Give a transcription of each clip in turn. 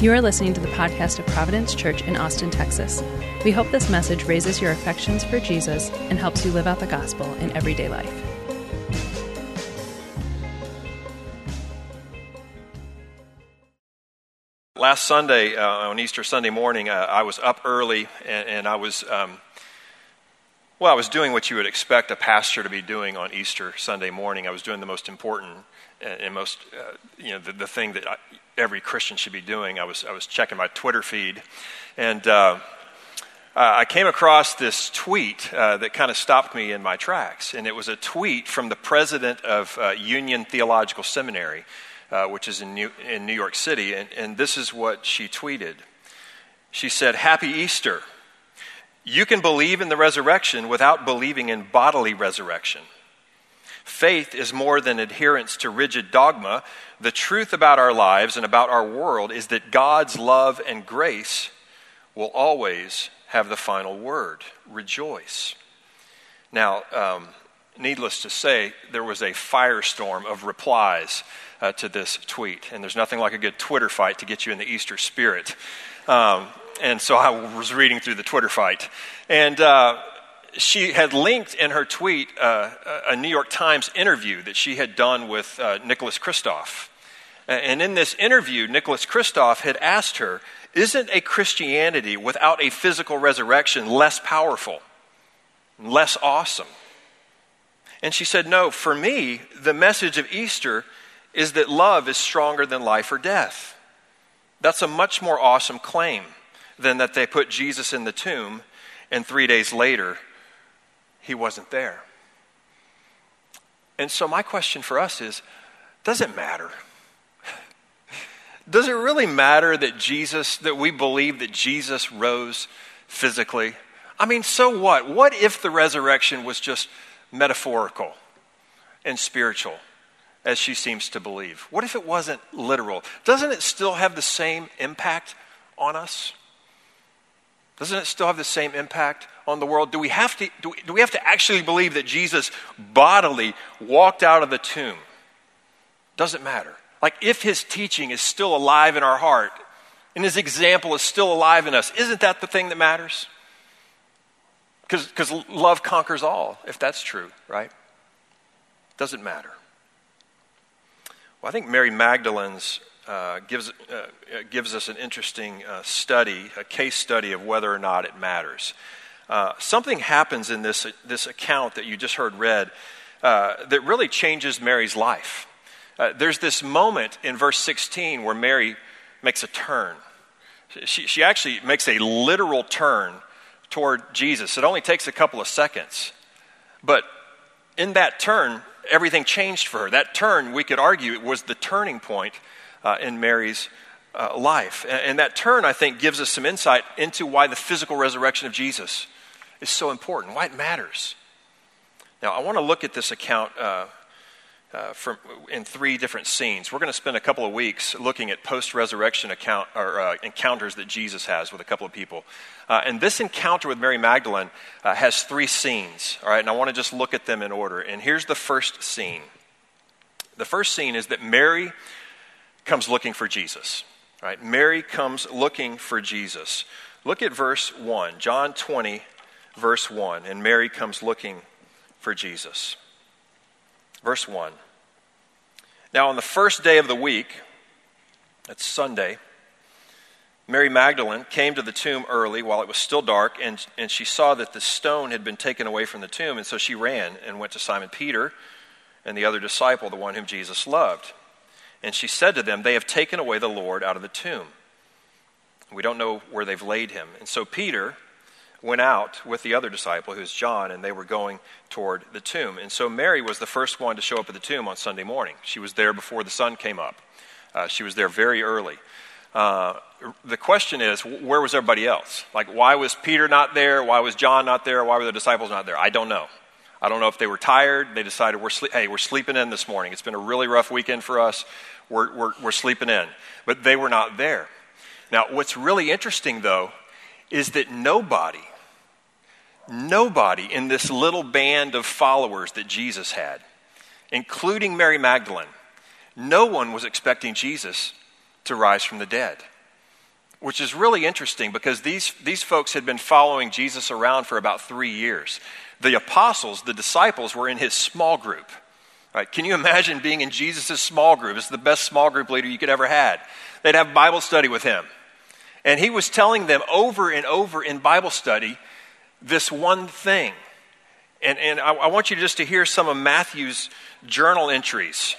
You are listening to the podcast of Providence Church in Austin, Texas. We hope this message raises your affections for Jesus and helps you live out the gospel in everyday life. Last Sunday, uh, on Easter Sunday morning, uh, I was up early and, and I was, um, well, I was doing what you would expect a pastor to be doing on Easter Sunday morning. I was doing the most important and most, uh, you know, the, the thing that I, every Christian should be doing. I was, I was checking my Twitter feed, and uh, I came across this tweet uh, that kind of stopped me in my tracks. And it was a tweet from the president of uh, Union Theological Seminary, uh, which is in New, in New York City. And, and this is what she tweeted She said, Happy Easter. You can believe in the resurrection without believing in bodily resurrection. Faith is more than adherence to rigid dogma. The truth about our lives and about our world is that God's love and grace will always have the final word. Rejoice. Now, um, needless to say, there was a firestorm of replies uh, to this tweet. And there's nothing like a good Twitter fight to get you in the Easter spirit. Um, and so I was reading through the Twitter fight. And uh, she had linked in her tweet uh, a New York Times interview that she had done with uh, Nicholas Kristof. And in this interview, Nicholas Kristof had asked her, Isn't a Christianity without a physical resurrection less powerful, less awesome? And she said, No, for me, the message of Easter is that love is stronger than life or death. That's a much more awesome claim than that they put Jesus in the tomb and three days later he wasn't there. And so, my question for us is does it matter? Does it really matter that Jesus, that we believe that Jesus rose physically? I mean, so what? What if the resurrection was just metaphorical and spiritual, as she seems to believe? What if it wasn't literal? Doesn't it still have the same impact on us? Doesn't it still have the same impact on the world? Do we have to, do we, do we have to actually believe that Jesus bodily walked out of the tomb? Doesn't matter. Like if his teaching is still alive in our heart and his example is still alive in us, isn't that the thing that matters? Because love conquers all, if that's true, right? Doesn't matter. Well, I think Mary Magdalene's uh, gives, uh, gives us an interesting uh, study, a case study of whether or not it matters. Uh, something happens in this, this account that you just heard read uh, that really changes Mary's life. there's this moment in verse 16 where Mary makes a turn. She, she actually makes a literal turn toward Jesus. It only takes a couple of seconds. But in that turn, everything changed for her. That turn, we could argue, was the turning point uh, in Mary's uh, life. And, and, that turn, I think, gives us some insight into why the physical resurrection of Jesus is so important, why it matters. Now, I want to look at this account uh, uh from, in three different scenes. We're going to spend a couple of weeks looking at post-resurrection account or uh, encounters that Jesus has with a couple of people. Uh, and this encounter with Mary Magdalene has three scenes. All right, and I want to just look at them in order. And here's the first scene. The first scene is that Mary comes looking for Jesus. Right? Mary comes looking for Jesus. Look at verse 1, John 20, verse 1, and Mary comes looking for Jesus. Verse 1. Now, on the first day of the week, that's Sunday, Mary Magdalene came to the tomb early while it was still dark, and, and she saw that the stone had been taken away from the tomb, and so she ran and went to Simon Peter and the other disciple, the one whom Jesus loved. And she said to them, They have taken away the Lord out of the tomb. We don't know where they've laid him. And so Peter went out with the other disciple, who's John, and they were going toward the tomb. And so Mary was the first one to show up at the tomb on Sunday morning. She was there before the sun came up, uh, she was there very early. Uh, the question is, where was everybody else? Like, why was Peter not there? Why was John not there? Why were the disciples not there? I don't know. I don't know if they were tired. They decided, we're hey, we're sleeping in this morning. It's been a really rough weekend for us were, were, were sleeping in, but they were not there. Now, what's really interesting, though, is that nobody, nobody in this little band of followers that Jesus had, including Mary Magdalene, no one was expecting Jesus to rise from the dead. which is really interesting because these, these folks had been following Jesus around for about three years. The apostles, the disciples, were in his small group. Right? Can you imagine being in Jesus' small group? It's the best small group leader you could ever had. They'd have Bible study with him. And he was telling them over and over in Bible study this one thing. And, and I, I want you just to hear some of Matthew's journal entries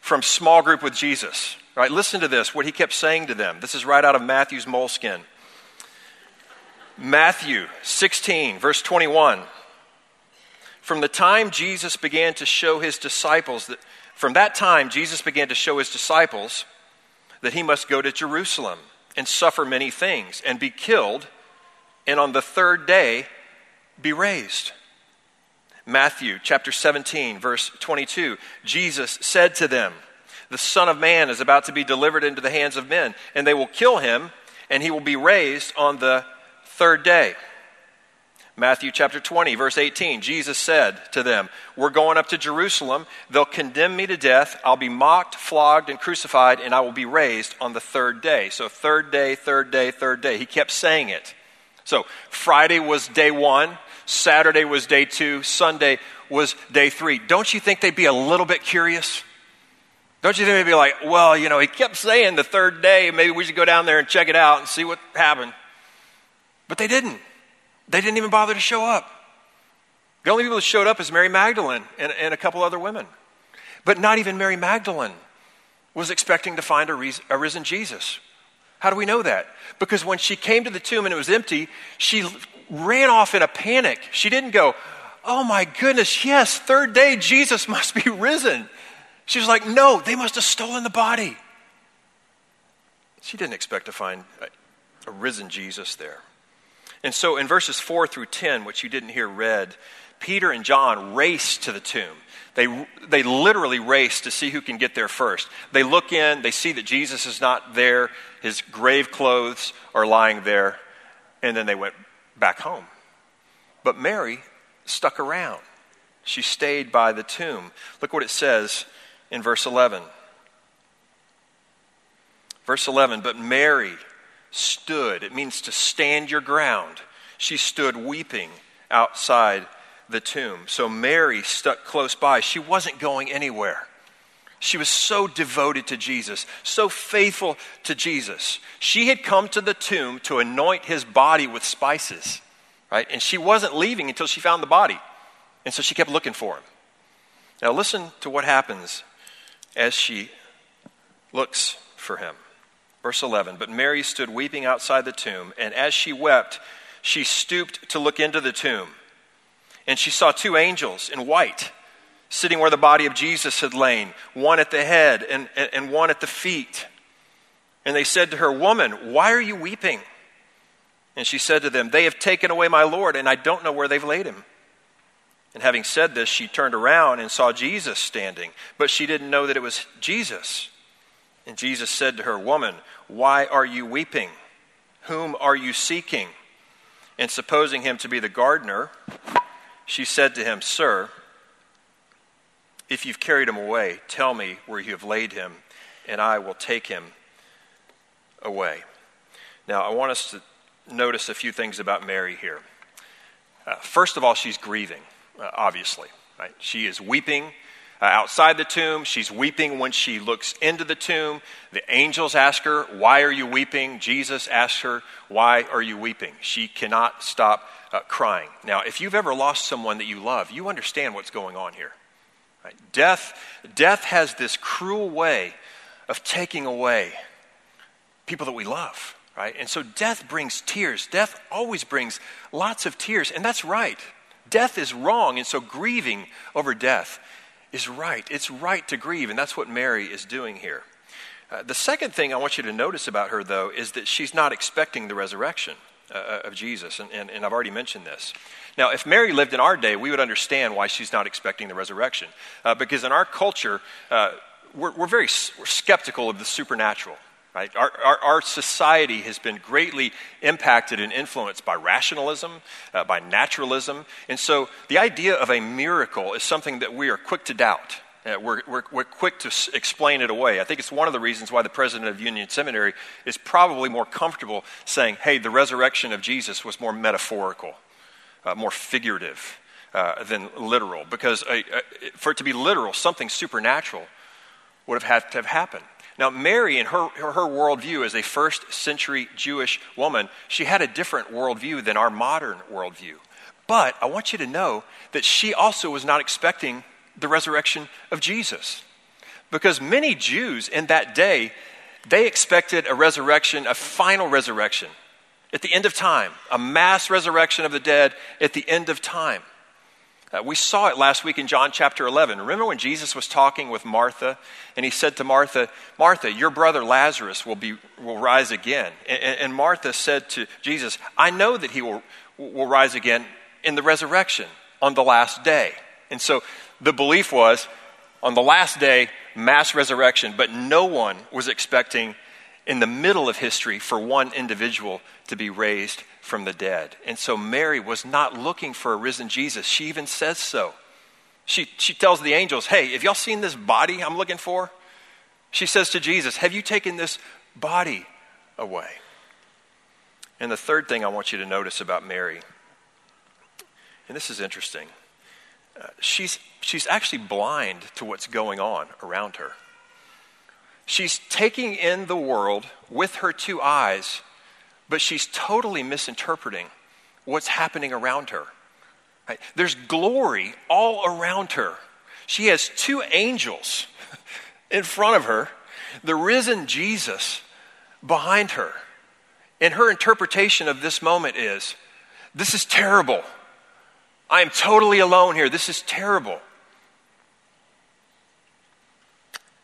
from small group with Jesus. Right, listen to this, what he kept saying to them. This is right out of Matthew's moleskin. Matthew 16, verse 21. From the time Jesus began to show his disciples that, from that time, Jesus began to show his disciples that he must go to Jerusalem and suffer many things and be killed, and on the third day be raised. Matthew chapter 17, verse 22. Jesus said to them, the Son of Man is about to be delivered into the hands of men, and they will kill him, and he will be raised on the third day. Matthew chapter 20, verse 18, Jesus said to them, We're going up to Jerusalem. They'll condemn me to death. I'll be mocked, flogged, and crucified, and I will be raised on the third day. So, third day, third day, third day. He kept saying it. So, Friday was day one, Saturday was day two, Sunday was day three. Don't you think they'd be a little bit curious? Don't you think they'd be like, well, you know, he kept saying the third day, maybe we should go down there and check it out and see what happened. But they didn't. They didn't even bother to show up. The only people that showed up is Mary Magdalene and, and a couple other women. But not even Mary Magdalene was expecting to find a, a risen Jesus. How do we know that? Because when she came to the tomb and it was empty, she ran off in a panic. She didn't go, Oh my goodness, yes, third day, Jesus must be risen. She was like, No, they must have stolen the body. She didn't expect to find a risen Jesus there. And so in verses 4 through 10, which you didn't hear read, Peter and John race to the tomb. They, they literally race to see who can get there first. They look in, they see that Jesus is not there, his grave clothes are lying there, and then they went back home. But Mary stuck around. She stayed by the tomb. Look what it says in verse 11. Verse 11, but Mary stood. It means to stand your ground. She stood weeping outside the tomb. So Mary stuck close by. She wasn't going anywhere. She was so devoted to Jesus, so faithful to Jesus. She had come to the tomb to anoint his body with spices, right? And she wasn't leaving until she found the body. And so she kept looking for him. Now, listen to what happens as she looks for him. Verse 11 But Mary stood weeping outside the tomb, and as she wept, she stooped to look into the tomb. And she saw two angels in white sitting where the body of Jesus had lain, one at the head and, and, and one at the feet. And they said to her, Woman, why are you weeping? And she said to them, They have taken away my Lord, and I don't know where they've laid him. And having said this, she turned around and saw Jesus standing, but she didn't know that it was Jesus. And Jesus said to her, Woman, why are you weeping? Whom are you seeking? And supposing him to be the gardener, she said to him, Sir, if you've carried him away, tell me where you have laid him, and I will take him away. Now, I want us to notice a few things about Mary here. Uh, first of all, she's grieving uh, obviously. Right? She is weeping uh, outside the tomb. She's weeping when she looks into the tomb. The angels ask her, Why are you weeping? Jesus asks her, Why are you weeping? She cannot stop uh, crying. Now, if you've ever lost someone that you love, you understand what's going on here. Right? Death, death has this cruel way of taking away people that we love. Right? And so death brings tears. Death always brings lots of tears, and that's right. Death is wrong, and so grieving over death is right. It's right to grieve, and that's what Mary is doing here. Uh, the second thing I want you to notice about her, though, is that she's not expecting the resurrection uh, uh, of Jesus, and, and, and, I've already mentioned this. Now, if Mary lived in our day, we would understand why she's not expecting the resurrection, uh, because in our culture, uh, we're, we're very we're skeptical of the supernatural. Right? Our, our, our, society has been greatly impacted and influenced by rationalism, uh, by naturalism. And so the idea of a miracle is something that we are quick to doubt. Uh, we're, we're, we're quick to s- explain it away. I think it's one of the reasons why the president of Union Seminary is probably more comfortable saying, hey, the resurrection of Jesus was more metaphorical, uh, more figurative uh, than literal. Because uh, uh, for it to be literal, something supernatural would have had to have happened. Now, Mary, in her, her, her worldview as a first century Jewish woman, she had a different worldview than our modern worldview. But I want you to know that she also was not expecting the resurrection of Jesus. Because many Jews in that day, they expected a resurrection, a final resurrection at the end of time, a mass resurrection of the dead at the end of time. Uh, we saw it last week in John chapter 11. Remember when Jesus was talking with Martha and he said to Martha, Martha, your brother Lazarus will, be, will rise again. And, and Martha said to Jesus, I know that he will, will rise again in the resurrection on the last day. And so the belief was on the last day, mass resurrection, but no one was expecting in the middle of history for one individual to be raised from the dead. And so Mary was not looking for a risen Jesus. She even says so. She, she tells the angels, Hey, have y'all seen this body I'm looking for? She says to Jesus, Have you taken this body away? And the third thing I want you to notice about Mary, and this is interesting, uh, she's, she's actually blind to what's going on around her. She's taking in the world with her two eyes but she's totally misinterpreting what's happening around her. Right? There's glory all around her. She has two angels in front of her, the risen Jesus behind her. And her interpretation of this moment is this is terrible. I am totally alone here. This is terrible.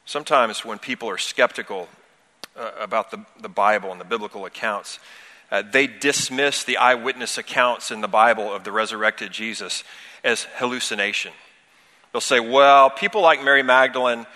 Sometimes when people are skeptical uh, about the, the Bible and the biblical accounts, uh, they dismiss the eyewitness accounts in the Bible of the resurrected Jesus as hallucination. They'll say, well, people like Mary Magdalene,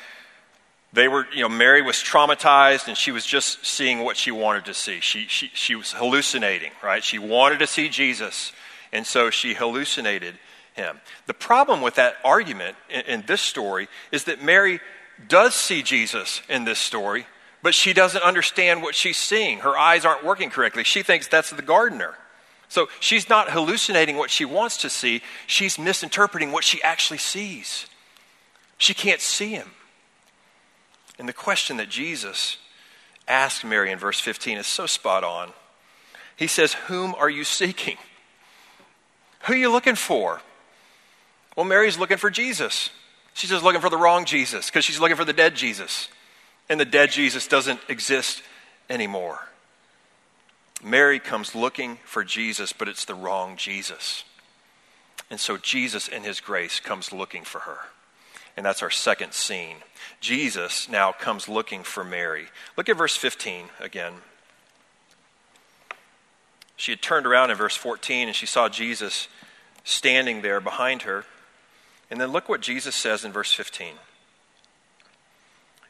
they were, you know, Mary was traumatized and she was just seeing what she wanted to see. She, she, she was hallucinating, right? She wanted to see Jesus, and so she hallucinated him. The problem with that argument in, in this story is that Mary does see Jesus in this story, but she doesn't understand what she's seeing. Her eyes aren't working correctly. She thinks that's the gardener. So she's not hallucinating what she wants to see, she's misinterpreting what she actually sees. She can't see him. And the question that Jesus asked Mary in verse 15 is so spot on. He says, Whom are you seeking? Who are you looking for? Well, Mary's looking for Jesus. She's just looking for the wrong Jesus because she's looking for the dead Jesus and the dead Jesus doesn't exist anymore. Mary comes looking for Jesus, but it's the wrong Jesus. And so Jesus, in his grace, comes looking for her. And that's our second scene. Jesus now comes looking for Mary. Look at verse 15 again. She had turned around in verse 14 and she saw Jesus standing there behind her. And then look what Jesus says in verse 15.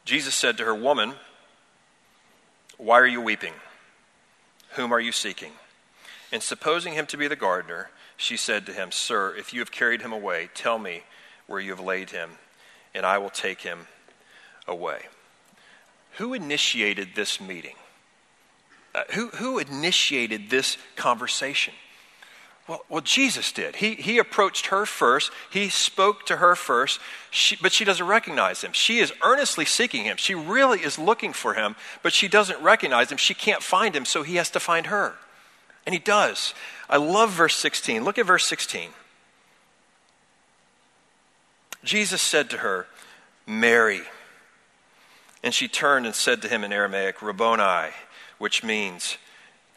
Jesus said to her, Woman, why are you weeping? Whom are you seeking? And supposing him to be the gardener, she said to him, Sir, if you have carried him away, tell me where you have laid him, and I will take him away. Who initiated this meeting? Uh, who, who initiated this conversation? Well, well, Jesus did. He, he approached her first. He spoke to her first, she, but she doesn't recognize him. She is earnestly seeking him. She really is looking for him, but she doesn't recognize him. She can't find him, so he has to find her. And he does. I love verse 16. Look at verse 16. Jesus said to her, Mary. And she turned and said to him in Aramaic, Rabboni, which means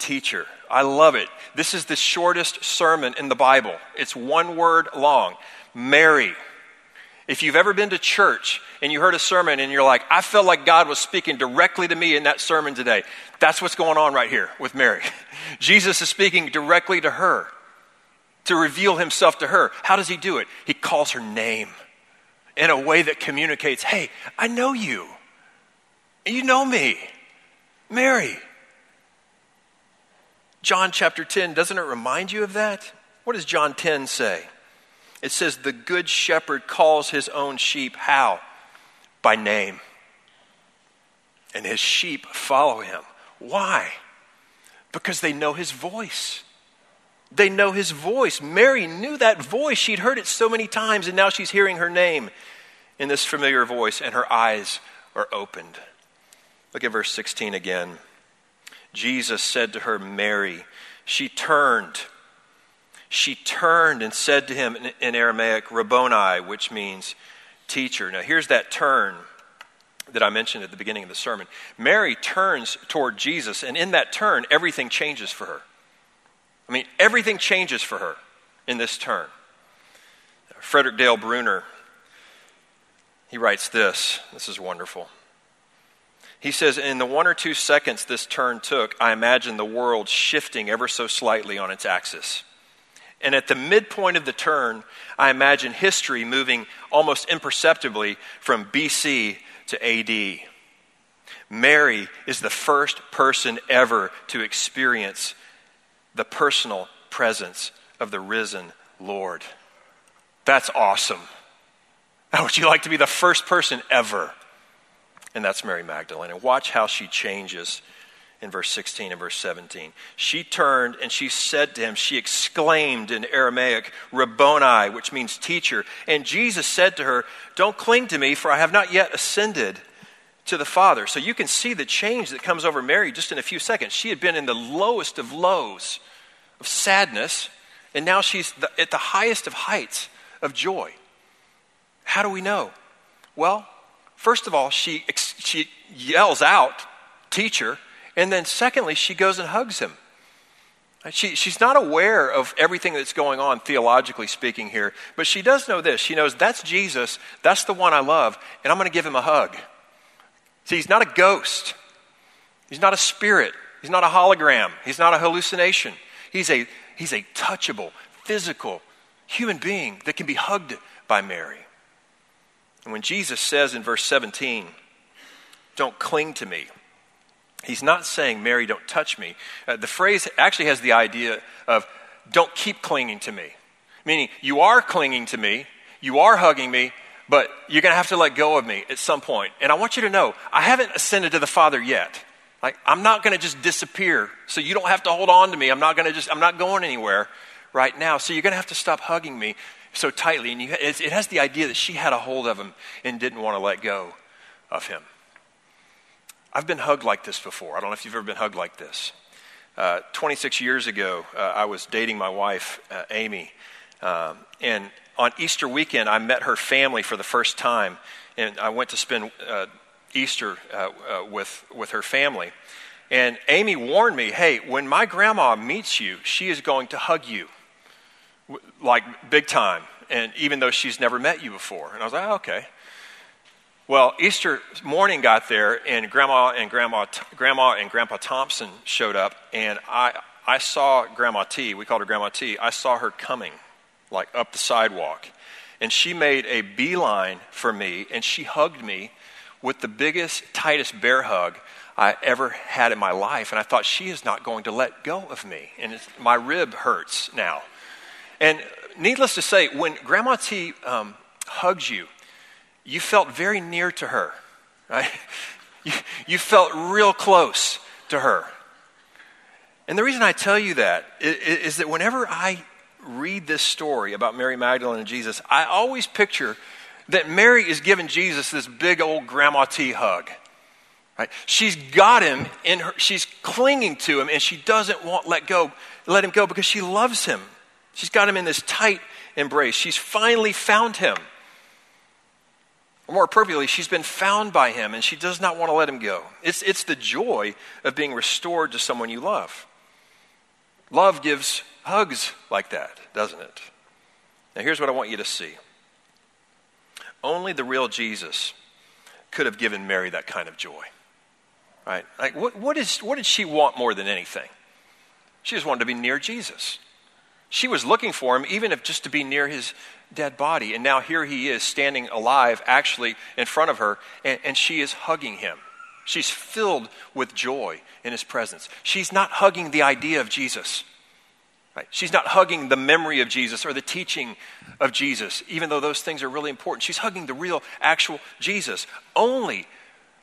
teacher. I love it. This is the shortest sermon in the Bible. It's one word long Mary. If you've ever been to church and you heard a sermon and you're like, I felt like God was speaking directly to me in that sermon today, that's what's going on right here with Mary. Jesus is speaking directly to her to reveal himself to her. How does he do it? He calls her name in a way that communicates, Hey, I know you. You know me. Mary. John chapter 10, doesn't it remind you of that? What does John 10 say? It says, The good shepherd calls his own sheep how? by name. And his sheep follow him. Why? Because they know his voice. They know his voice. Mary knew that voice. She'd heard it so many times, and now she's hearing her name in this familiar voice, and her eyes are opened. Look at verse 16 again. Jesus said to her, Mary. She turned. She turned and said to him in, Aramaic, Rabboni, which means teacher. Now, here's that turn that I mentioned at the beginning of the sermon. Mary turns toward Jesus, and in that turn, everything changes for her. I mean, everything changes for her in this turn. Frederick Dale Bruner, he writes this. This is wonderful. He says, In the one or two seconds this turn took, I imagine the world shifting ever so slightly on its axis. And at the midpoint of the turn, I imagine history moving almost imperceptibly from BC to AD. Mary is the first person ever to experience the personal presence of the risen Lord. That's awesome. How would you like to be the first person ever and that's Mary Magdalene. And watch how she changes in verse 16 and verse 17. She turned and she said to him, she exclaimed in Aramaic, Rabboni, which means teacher. And Jesus said to her, Don't cling to me, for I have not yet ascended to the Father. So you can see the change that comes over Mary just in a few seconds. She had been in the lowest of lows of sadness, and now she's at the highest of heights of joy. How do we know? Well, First of all, she, she yells out, teacher, and then secondly, she goes and hugs him. She, she's not aware of everything that's going on, theologically speaking, here, but she does know this. She knows that's Jesus, that's the one I love, and I'm going to give him a hug. See, he's not a ghost, he's not a spirit, he's not a hologram, he's not a hallucination. He's a, he's a touchable, physical human being that can be hugged by Mary. And when Jesus says in verse 17, don't cling to me, he's not saying, Mary, don't touch me. Uh, the phrase actually has the idea of don't keep clinging to me. Meaning, you are clinging to me, you are hugging me, but you're going to have to let go of me at some point. And I want you to know, I haven't ascended to the Father yet. Like, I'm not going to just disappear, so you don't have to hold on to me. I'm not going to just, I'm not going anywhere right now. So you're going to have to stop hugging me so tightly. And you, it has the idea that she had a hold of him and didn't want to let go of him. I've been hugged like this before. I don't know if you've ever been hugged like this. Uh, 26 years ago, uh, I was dating my wife, uh, Amy. Um, and on Easter weekend, I met her family for the first time. And I went to spend uh, Easter uh, uh, with, with her family. And Amy warned me hey, when my grandma meets you, she is going to hug you like big time, and even though she's never met you before. And I was like, oh, okay. Well, Easter morning got there, and Grandma and Grandma, Grandma and Grandpa Thompson showed up, and I, I saw Grandma T. We called her Grandma T. I saw her coming, like up the sidewalk, and she made a beeline for me, and she hugged me with the biggest, tightest bear hug I ever had in my life. And I thought, she is not going to let go of me. And my rib hurts now. And needless to say, when Grandma T um, hugs you, you felt very near to her, right? You, you felt real close to her. And the reason I tell you that is, is that whenever I read this story about Mary Magdalene and Jesus, I always picture that Mary is giving Jesus this big old Grandma T hug. Right? She's got him in her, she's clinging to him, and she doesn't want let go, let him go because she loves him. She's got him in this tight embrace. She's finally found him. Or more appropriately, she's been found by him and she does not want to let him go. It's, it's the joy of being restored to someone you love. Love gives hugs like that, doesn't it? Now, here's what I want you to see only the real Jesus could have given Mary that kind of joy. Right? Like, what, what, is, what did she want more than anything? She just wanted to be near Jesus. She was looking for him, even if just to be near his dead body. And now here he is standing alive, actually in front of her, and, and she is hugging him. She's filled with joy in his presence. She's not hugging the idea of Jesus. Right? She's not hugging the memory of Jesus or the teaching of Jesus, even though those things are really important. She's hugging the real, actual Jesus. Only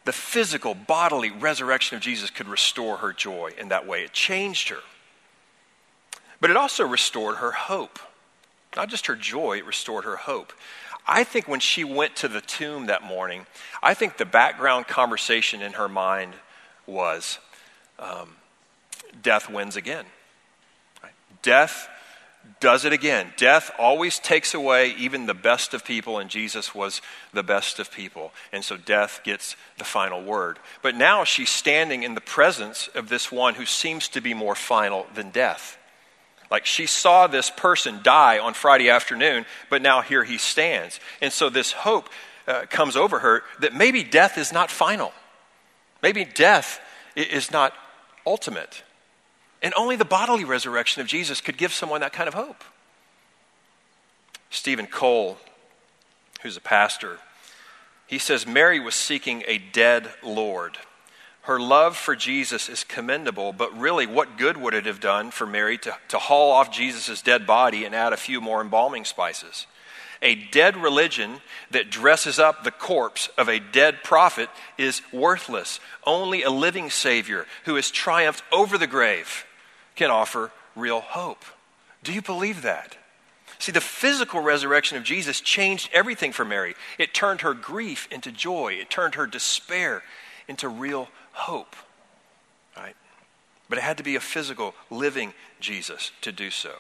the physical, bodily resurrection of Jesus could restore her joy in that way. It changed her. But it also restored her hope. Not just her joy, it restored her hope. I think when she went to the tomb that morning, I think the background conversation in her mind was um, death wins again. Death does it again. Death always takes away even the best of people, and Jesus was the best of people. And so death gets the final word. But now she's standing in the presence of this one who seems to be more final than death. Like she saw this person die on Friday afternoon, but now here he stands. And so this hope uh, comes over her that maybe death is not final. Maybe death is not ultimate. And only the bodily resurrection of Jesus could give someone that kind of hope. Stephen Cole, who's a pastor, he says Mary was seeking a dead Lord. Her love for Jesus is commendable, but really, what good would it have done for Mary to, to haul off Jesus' dead body and add a few more embalming spices? A dead religion that dresses up the corpse of a dead prophet is worthless. Only a living Savior who has triumphed over the grave can offer real hope. Do you believe that? See, the physical resurrection of Jesus changed everything for Mary. It turned her grief into joy, it turned her despair into real hope. Right? But it had to be a physical, living Jesus to do so.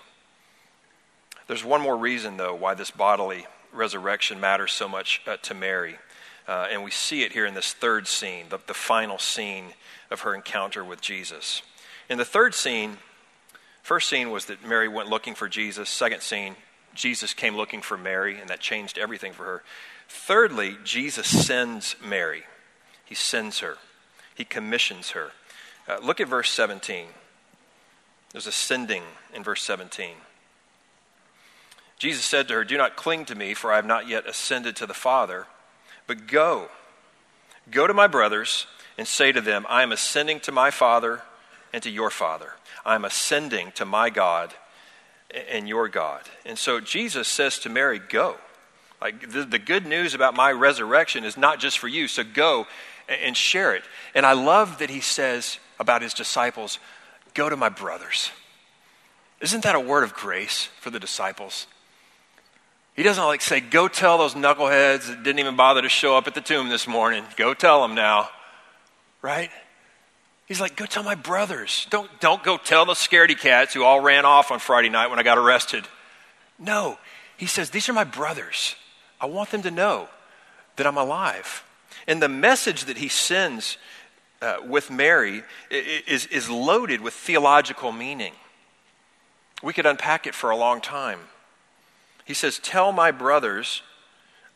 There's one more reason, though, why this bodily resurrection matters so much uh, to Mary. Uh, and we see it here in this third scene, the, the final scene of her encounter with Jesus. In the third scene, First scene was that Mary went looking for Jesus. Second scene, Jesus came looking for Mary, and that changed everything for her. Thirdly, Jesus sends Mary. He sends her, he commissions her. Uh, look at verse 17. There's a sending in verse 17. Jesus said to her, Do not cling to me, for I have not yet ascended to the Father, but go. Go to my brothers and say to them, I am ascending to my Father and to your Father I'm ascending to my God and your God. And so Jesus says to Mary, Go. Like the, the good news about my resurrection is not just for you, so go and share it. And I love that he says about his disciples, Go to my brothers. Isn't that a word of grace for the disciples? He doesn't like say, Go tell those knuckleheads that didn't even bother to show up at the tomb this morning. Go tell them now. Right? He's like, go tell my brothers. Don't, don't go tell the scaredy cats who all ran off on Friday night when I got arrested. No. He says, these are my brothers. I want them to know that I'm alive. And the message that he sends uh, with Mary is, is loaded with theological meaning. We could unpack it for a long time. He says, Tell my brothers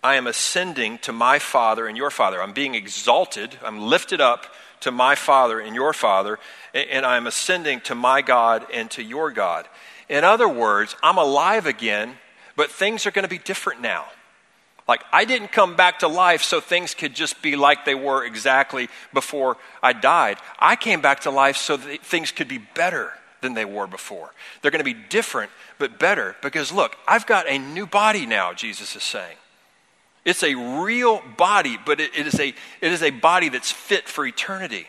I am ascending to my Father and your Father. I'm being exalted, I'm lifted up to my Father and your Father, and I'm ascending to my God and to your God. In other words, I'm alive again, but things are going to be different now. Like, I didn't come back to life so things could just be like they were exactly before I died. I came back to life so that things could be better than they were before. They're going to be different, but better. Because look, I've got a new body now, Jesus is saying. It's a real body, but it, it, is a, it is a body that's fit for eternity.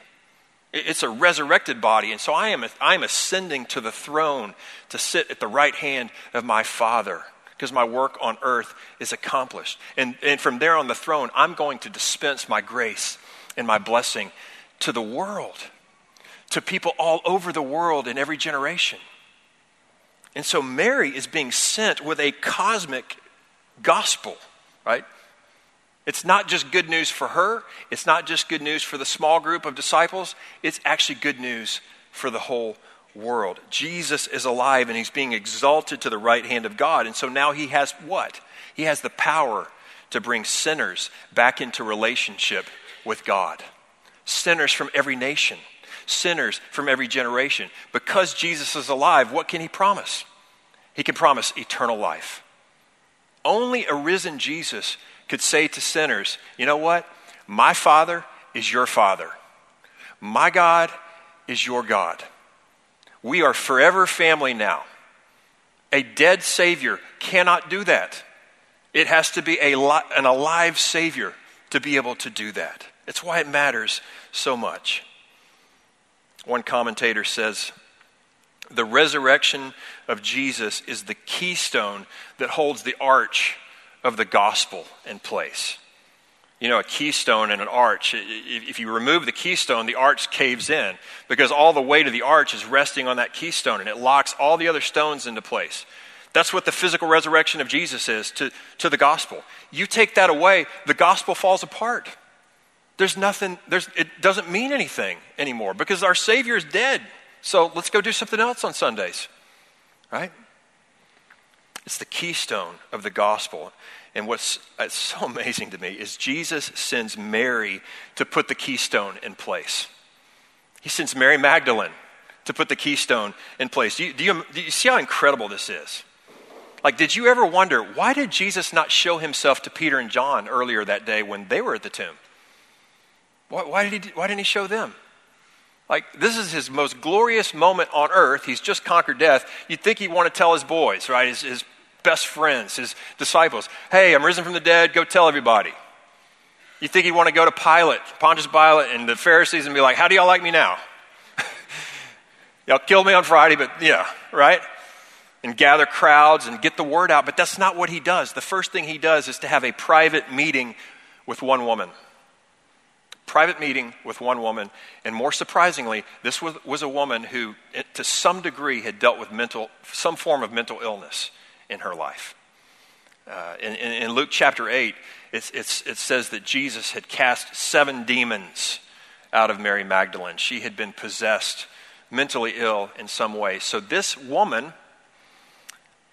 It, it's a resurrected body. And so I am, I am ascending to the throne to sit at the right hand of my Father because my work on earth is accomplished. And, and from there on the throne, I'm going to dispense my grace and my blessing to the world, to people all over the world in every generation. And so Mary is being sent with a cosmic gospel, right? It's not just good news for her, it's not just good news for the small group of disciples, it's actually good news for the whole world. Jesus is alive and he's being exalted to the right hand of God. And so now he has what? He has the power to bring sinners back into relationship with God. Sinners from every nation, sinners from every generation. Because Jesus is alive, what can he promise? He can promise eternal life. Only a risen Jesus could say to sinners, you know what? My Father is your Father. My God is your God. We are forever family now. A dead Savior cannot do that. It has to be a li- an alive Savior to be able to do that. It's why it matters so much. One commentator says the resurrection of Jesus is the keystone that holds the arch of the gospel in place. You know, a keystone and an arch, if you remove the keystone, the arch caves in because all the weight of the arch is resting on that keystone and it locks all the other stones into place. That's what the physical resurrection of Jesus is to, to the gospel. You take that away, the gospel falls apart. There's nothing, there's, it doesn't mean anything anymore because our Savior is dead. So let's go do something else on Sundays, right? It's the keystone of the gospel. And what's so amazing to me is Jesus sends Mary to put the keystone in place. He sends Mary Magdalene to put the keystone in place. Do you, do you, do you see how incredible this is? Like, did you ever wonder why did Jesus not show himself to Peter and John earlier that day when they were at the tomb? Why, why, did he, why didn't he show them? Like, this is his most glorious moment on earth. He's just conquered death. You'd think he'd want to tell his boys, right? His, his best friends, his disciples, hey, I'm risen from the dead, go tell everybody. You think he'd want to go to Pilate, Pontius Pilate, and the Pharisees and be like, how do y'all like me now? y'all killed me on Friday, but yeah, right? And gather crowds and get the word out, but that's not what he does. The first thing he does is to have a private meeting with one woman. Private meeting with one woman, and more surprisingly, this was, was a woman who, to some degree, had dealt with mental, some form of mental illness in her life. Uh, in, in, Luke chapter 8, it's, it's, it says that Jesus had cast seven demons out of Mary Magdalene. She had been possessed, mentally ill in some way. So this woman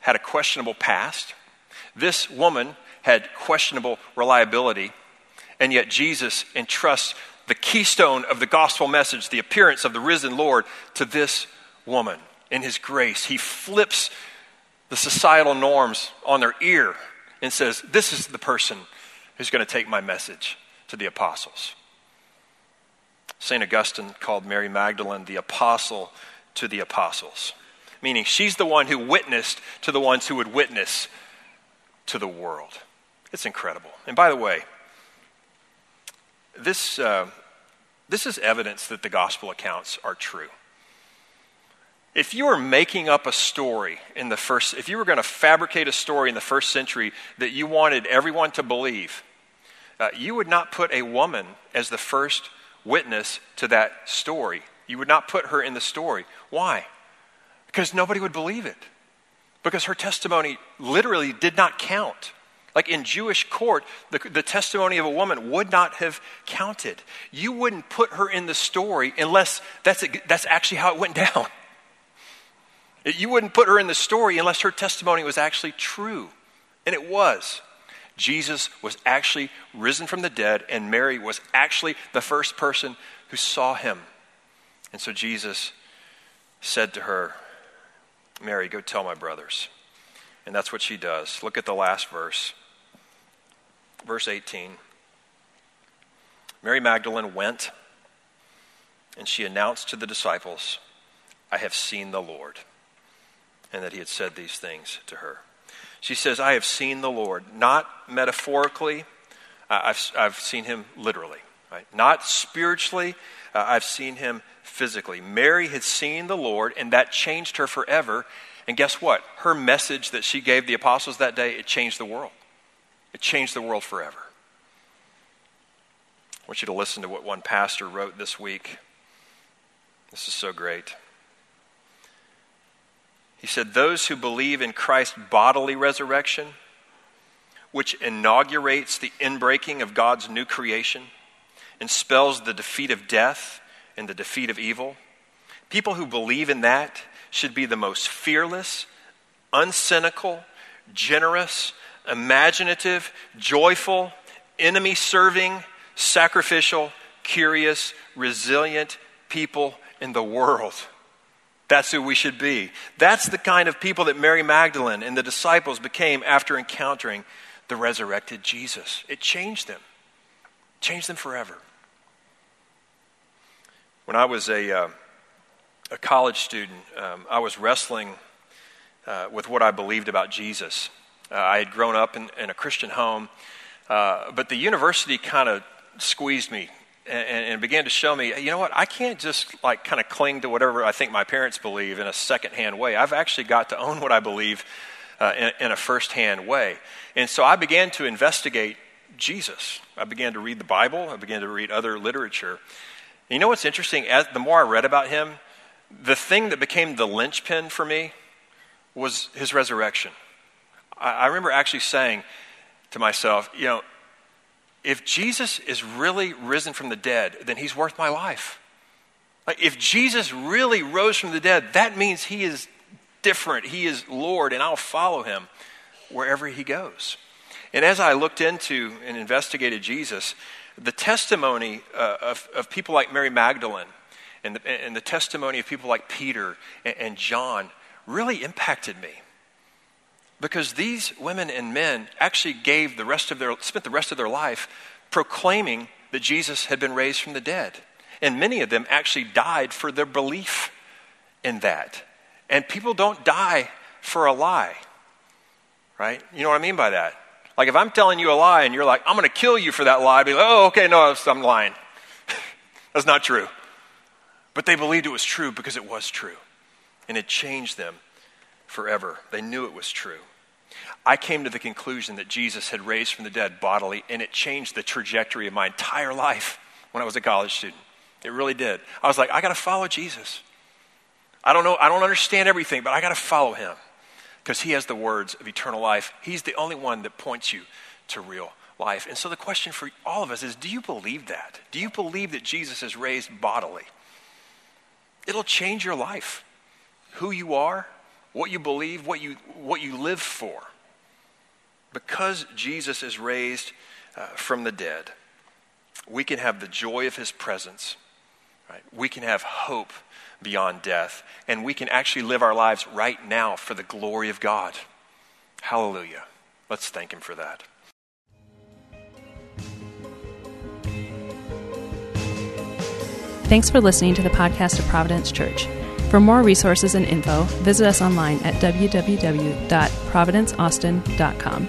had a questionable past. This woman had questionable reliability. And yet Jesus entrusts the keystone of the gospel message, the appearance of the risen Lord, to this woman. In his grace, he flips the societal norms on their ear and says, This is the person who's going to take my message to the apostles. St. Augustine called Mary Magdalene the apostle to the apostles, meaning she's the one who witnessed to the ones who would witness to the world. It's incredible. And by the way, this, uh, this is evidence that the gospel accounts are true. If you were making up a story in the first, if you were going to fabricate a story in the first century that you wanted everyone to believe, uh, you would not put a woman as the first witness to that story. You would not put her in the story. Why? Because nobody would believe it. Because her testimony literally did not count. Like in Jewish court, the, the, testimony of a woman would not have counted. You wouldn't put her in the story unless that's, that's actually how it went down. You wouldn't put her in the story unless her testimony was actually true. And it was. Jesus was actually risen from the dead, and Mary was actually the first person who saw him. And so Jesus said to her, Mary, go tell my brothers. And that's what she does. Look at the last verse. Verse 18. Mary Magdalene went, and she announced to the disciples, I have seen the Lord and that he had said these things to her. She says, I have seen the Lord, not metaphorically, I've, I've seen him literally, right? Not spiritually, uh, I've seen him physically. Mary had seen the Lord, and that changed her forever. And guess what? Her message that she gave the apostles that day, it changed the world. It changed the world forever. I want you to listen to what one pastor wrote this week. This is so great. He said, Those who believe in Christ's bodily resurrection, which inaugurates the inbreaking of God's new creation and spells the defeat of death and the defeat of evil, people who believe in that should be the most fearless, uncynical, generous, imaginative, joyful, enemy serving, sacrificial, curious, resilient people in the world. That's who we should be. That's the kind of people that Mary Magdalene and the disciples became after encountering the resurrected Jesus. It changed them, changed them forever. When I was a, uh, a college student, um, I was wrestling uh, with what I believed about Jesus. Uh, I had grown up in, in a Christian home, uh, but the university kind of squeezed me and, and, began to show me, you know what, I can't just like kind of cling to whatever I think my parents believe in a secondhand way. I've actually got to own what I believe uh, in, in a firsthand way. And so I began to investigate Jesus. I began to read the Bible, I began to read other literature. And you know what's interesting? As, the more I read about him, the thing that became the linchpin for me was his resurrection. I, I remember actually saying to myself, you know, if Jesus is really risen from the dead, then he's worth my life. Like, if Jesus really rose from the dead, that means he is different. He is Lord, and I'll follow him wherever he goes. And as I looked into and investigated Jesus, the testimony uh, of, of people like Mary Magdalene and the, and the testimony of people like Peter and, and John really impacted me. Because these women and men actually gave the rest of their, spent the rest of their life proclaiming that Jesus had been raised from the dead. And many of them actually died for their belief in that. And people don't die for a lie, right? You know what I mean by that? Like if I'm telling you a lie and you're like, I'm going to kill you for that lie, be like, oh, okay, no, I'm lying. That's not true. But they believed it was true because it was true. And it changed them forever. They knew it was true. I came to the conclusion that Jesus had raised from the dead bodily, and it changed the trajectory of my entire life when I was a college student. It really did. I was like, I got to follow Jesus. I don't know, I don't understand everything, but I got to follow him because he has the words of eternal life. He's the only one that points you to real life. And so the question for all of us is do you believe that? Do you believe that Jesus is raised bodily? It'll change your life, who you are, what you believe, what you, what you live for. Because Jesus is raised uh, from the dead, we can have the joy of his presence. Right? We can have hope beyond death. And we can actually live our lives right now for the glory of God. Hallelujah. Let's thank Him for that. Thanks for listening to the podcast of Providence Church. For more resources and info, visit us online at www.providenceaustin.com.